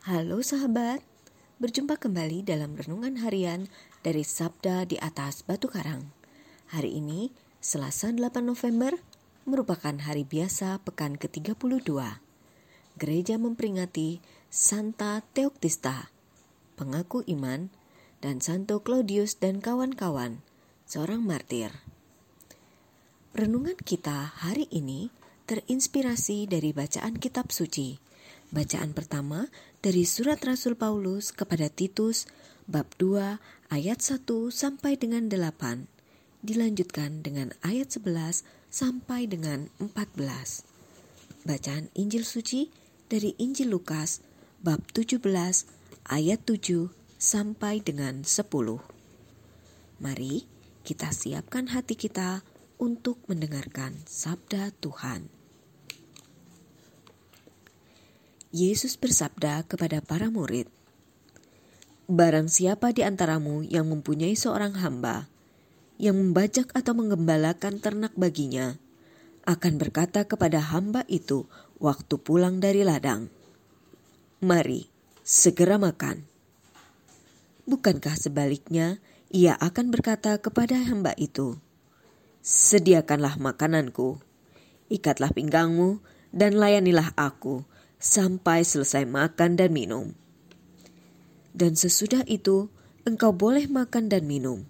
Halo sahabat, berjumpa kembali dalam renungan harian dari Sabda di atas Batu Karang. Hari ini, Selasa 8 November, merupakan hari biasa pekan ke-32. Gereja memperingati Santa Theoktista, pengaku iman, dan Santo Claudius dan kawan-kawan, seorang martir. Renungan kita hari ini terinspirasi dari bacaan kitab suci Bacaan pertama dari surat Rasul Paulus kepada Titus bab 2 ayat 1 sampai dengan 8. Dilanjutkan dengan ayat 11 sampai dengan 14. Bacaan Injil suci dari Injil Lukas bab 17 ayat 7 sampai dengan 10. Mari kita siapkan hati kita untuk mendengarkan sabda Tuhan. Yesus bersabda kepada para murid, Barang siapa di antaramu yang mempunyai seorang hamba, yang membajak atau menggembalakan ternak baginya, akan berkata kepada hamba itu waktu pulang dari ladang, Mari, segera makan. Bukankah sebaliknya, ia akan berkata kepada hamba itu, Sediakanlah makananku, ikatlah pinggangmu, dan layanilah aku, sampai selesai makan dan minum. Dan sesudah itu, engkau boleh makan dan minum.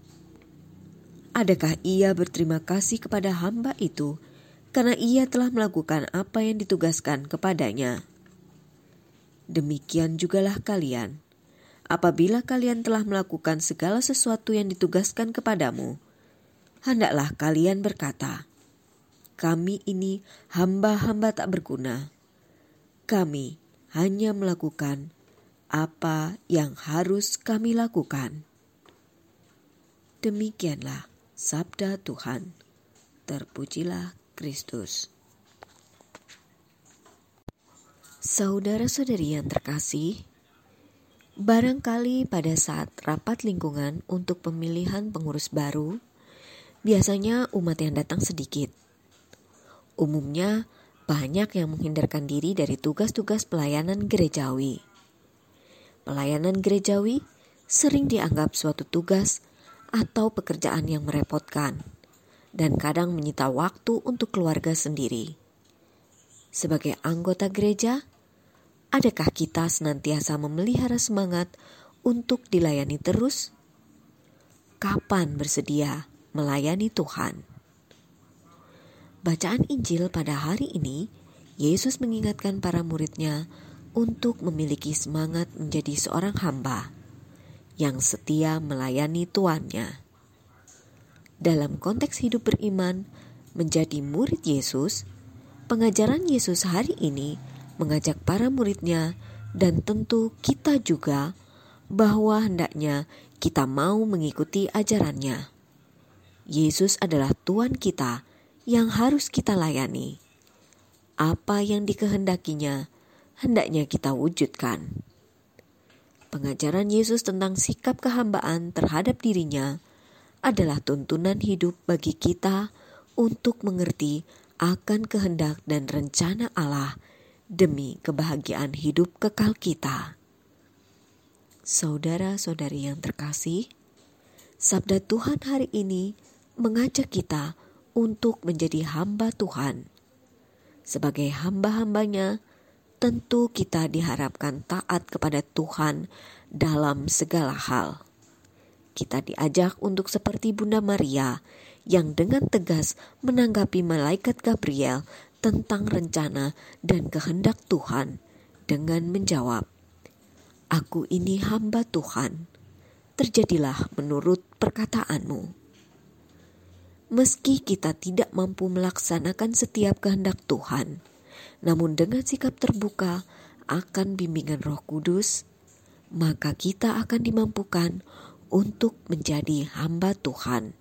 Adakah ia berterima kasih kepada hamba itu karena ia telah melakukan apa yang ditugaskan kepadanya? Demikian jugalah kalian. Apabila kalian telah melakukan segala sesuatu yang ditugaskan kepadamu, hendaklah kalian berkata, "Kami ini hamba-hamba tak berguna." Kami hanya melakukan apa yang harus kami lakukan. Demikianlah sabda Tuhan. Terpujilah Kristus. Saudara-saudari yang terkasih, barangkali pada saat rapat lingkungan untuk pemilihan pengurus baru, biasanya umat yang datang sedikit. Umumnya, banyak yang menghindarkan diri dari tugas-tugas pelayanan gerejawi. Pelayanan gerejawi sering dianggap suatu tugas atau pekerjaan yang merepotkan dan kadang menyita waktu untuk keluarga sendiri. Sebagai anggota gereja, adakah kita senantiasa memelihara semangat untuk dilayani terus? Kapan bersedia melayani Tuhan? Bacaan Injil pada hari ini, Yesus mengingatkan para muridnya untuk memiliki semangat menjadi seorang hamba yang setia melayani tuannya. Dalam konteks hidup beriman, menjadi murid Yesus, pengajaran Yesus hari ini mengajak para muridnya dan tentu kita juga bahwa hendaknya kita mau mengikuti ajarannya. Yesus adalah Tuhan kita yang harus kita layani. Apa yang dikehendakinya, hendaknya kita wujudkan. Pengajaran Yesus tentang sikap kehambaan terhadap dirinya adalah tuntunan hidup bagi kita untuk mengerti akan kehendak dan rencana Allah demi kebahagiaan hidup kekal kita. Saudara-saudari yang terkasih, sabda Tuhan hari ini mengajak kita untuk menjadi hamba Tuhan. Sebagai hamba-hambanya, tentu kita diharapkan taat kepada Tuhan dalam segala hal. Kita diajak untuk seperti Bunda Maria yang dengan tegas menanggapi malaikat Gabriel tentang rencana dan kehendak Tuhan dengan menjawab, Aku ini hamba Tuhan, terjadilah menurut perkataanmu. Meski kita tidak mampu melaksanakan setiap kehendak Tuhan, namun dengan sikap terbuka akan bimbingan Roh Kudus, maka kita akan dimampukan untuk menjadi hamba Tuhan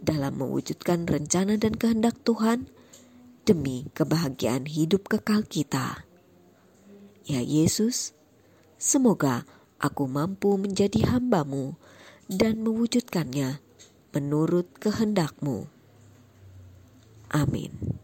dalam mewujudkan rencana dan kehendak Tuhan demi kebahagiaan hidup kekal kita. Ya Yesus, semoga aku mampu menjadi hambamu dan mewujudkannya menurut kehendakmu. Amin.